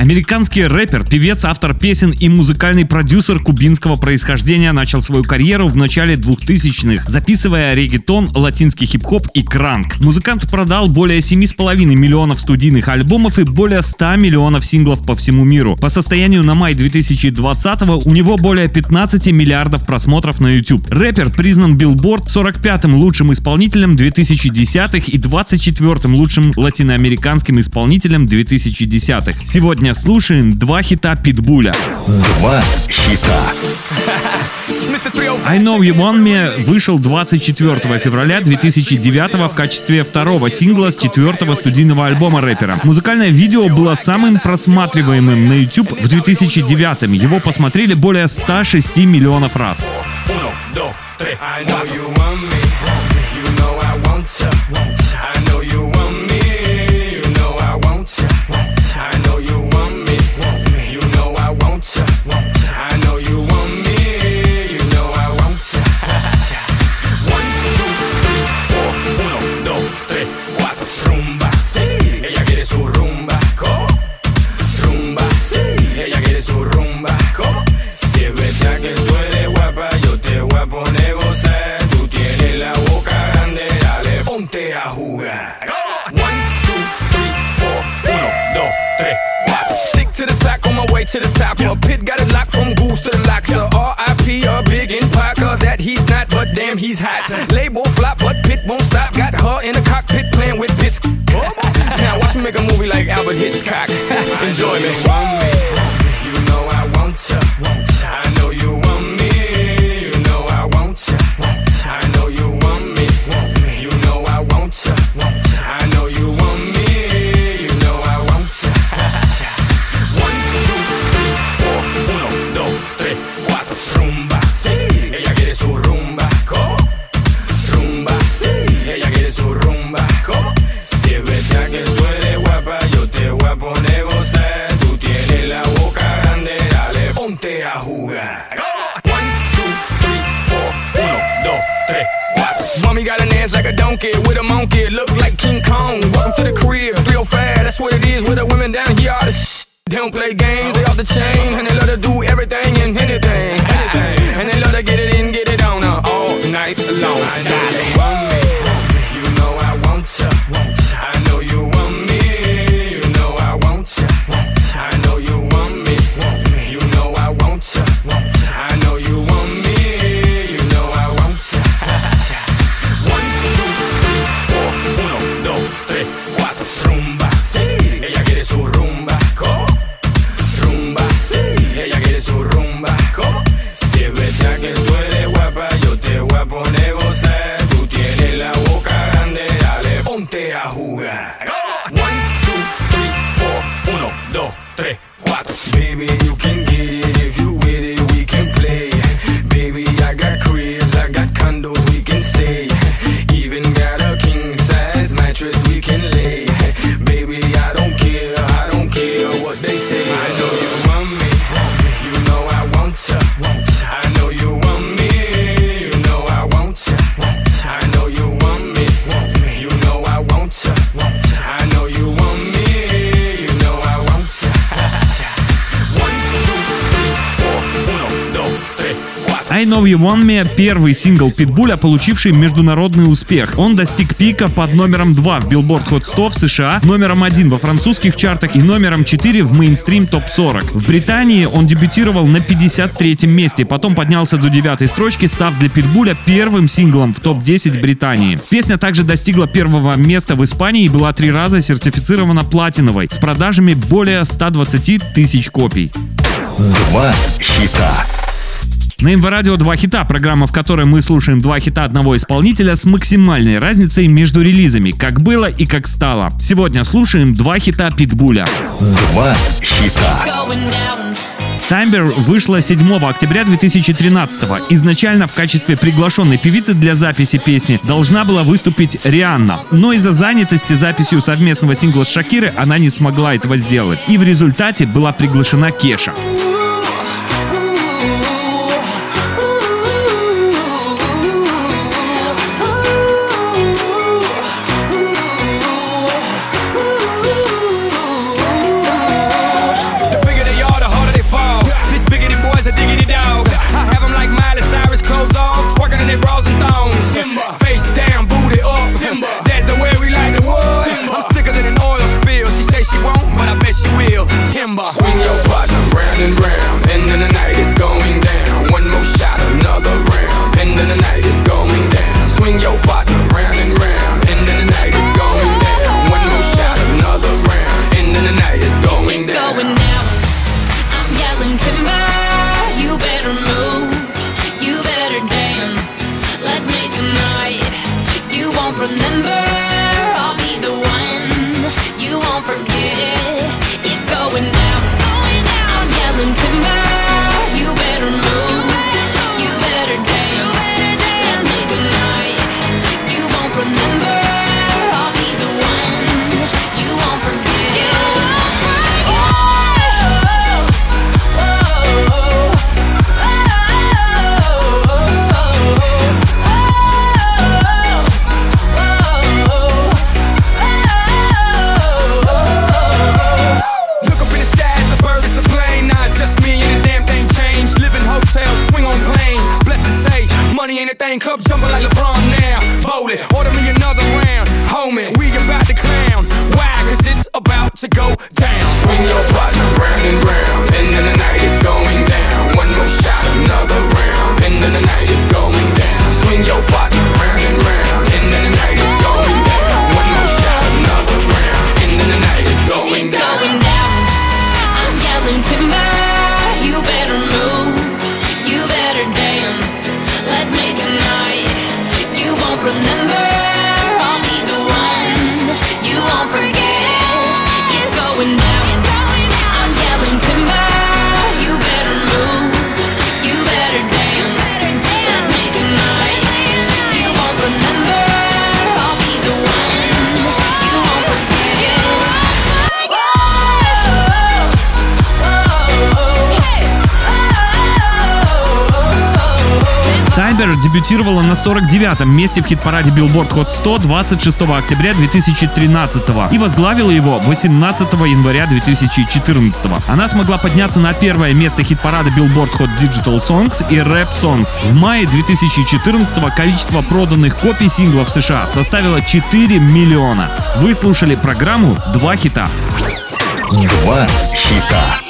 Американский рэпер, певец, автор песен и музыкальный продюсер кубинского происхождения начал свою карьеру в начале 2000-х, записывая регетон, латинский хип-хоп и кранк. Музыкант продал более 7,5 миллионов студийных альбомов и более 100 миллионов синглов по всему миру. По состоянию на май 2020 у него более 15 миллиардов просмотров на YouTube. Рэпер признан Billboard 45-м лучшим исполнителем 2010-х и 24-м лучшим латиноамериканским исполнителем 2010-х. Сегодня слушаем два хита Питбуля. Два хита. I Know You Want Me вышел 24 февраля 2009 в качестве второго сингла с четвертого студийного альбома рэпера. Музыкальное видео было самым просматриваемым на YouTube в 2009 Его посмотрели более 106 миллионов раз. Uno, dos, tres. I know you want me. Jugar. One, two, three, four. Uno, dos, tres, cuatro. Stick to the track on my way to the top. A pit got it locked from goose to the locks. A R.I.P. a big in Parker that he's not, but damn he's hot. Label flop, but pit won't stop. Got her in the cockpit playing with bits. now watch me make a movie like Albert Hitchcock. Enjoy me. Que tú eres guapa, yo te voy a poner gozar. Tú tienes la boca grande, dale, ponte a jugar. One, two, three, four. Uno, dos, tres, cuatro. Mommy got an ass like a donkey with a monkey. Look like King Kong. Welcome to the crib, 305. That's what it is with the women down here. They don't play games, they off the chain, I Know You Want Me — первый сингл Питбуля, получивший международный успех. Он достиг пика под номером 2 в Billboard Hot 100 в США, номером 1 во французских чартах и номером 4 в мейнстрим топ-40. В Британии он дебютировал на 53-м месте, потом поднялся до девятой строчки, став для Питбуля первым синглом в топ-10 Британии. Песня также достигла первого места в Испании и была три раза сертифицирована платиновой с продажами более 120 тысяч копий. Два хита. На Инварадио два хита, программа, в которой мы слушаем два хита одного исполнителя с максимальной разницей между релизами, как было и как стало. Сегодня слушаем два хита Питбуля. Два хита. Таймбер вышла 7 октября 2013 -го. Изначально в качестве приглашенной певицы для записи песни должна была выступить Рианна. Но из-за занятости записью совместного сингла с Шакиры она не смогла этого сделать. И в результате была приглашена Кеша. Lion Club jumping like LeBron. Бибер дебютировала на 49-м месте в хит-параде Billboard Hot 100 26 октября 2013 и возглавила его 18 января 2014. Она смогла подняться на первое место хит-парада Billboard Hot Digital Songs и Rap Songs. В мае 2014 количество проданных копий синглов в США составило 4 миллиона. Вы слушали программу «Два хита». Два хита.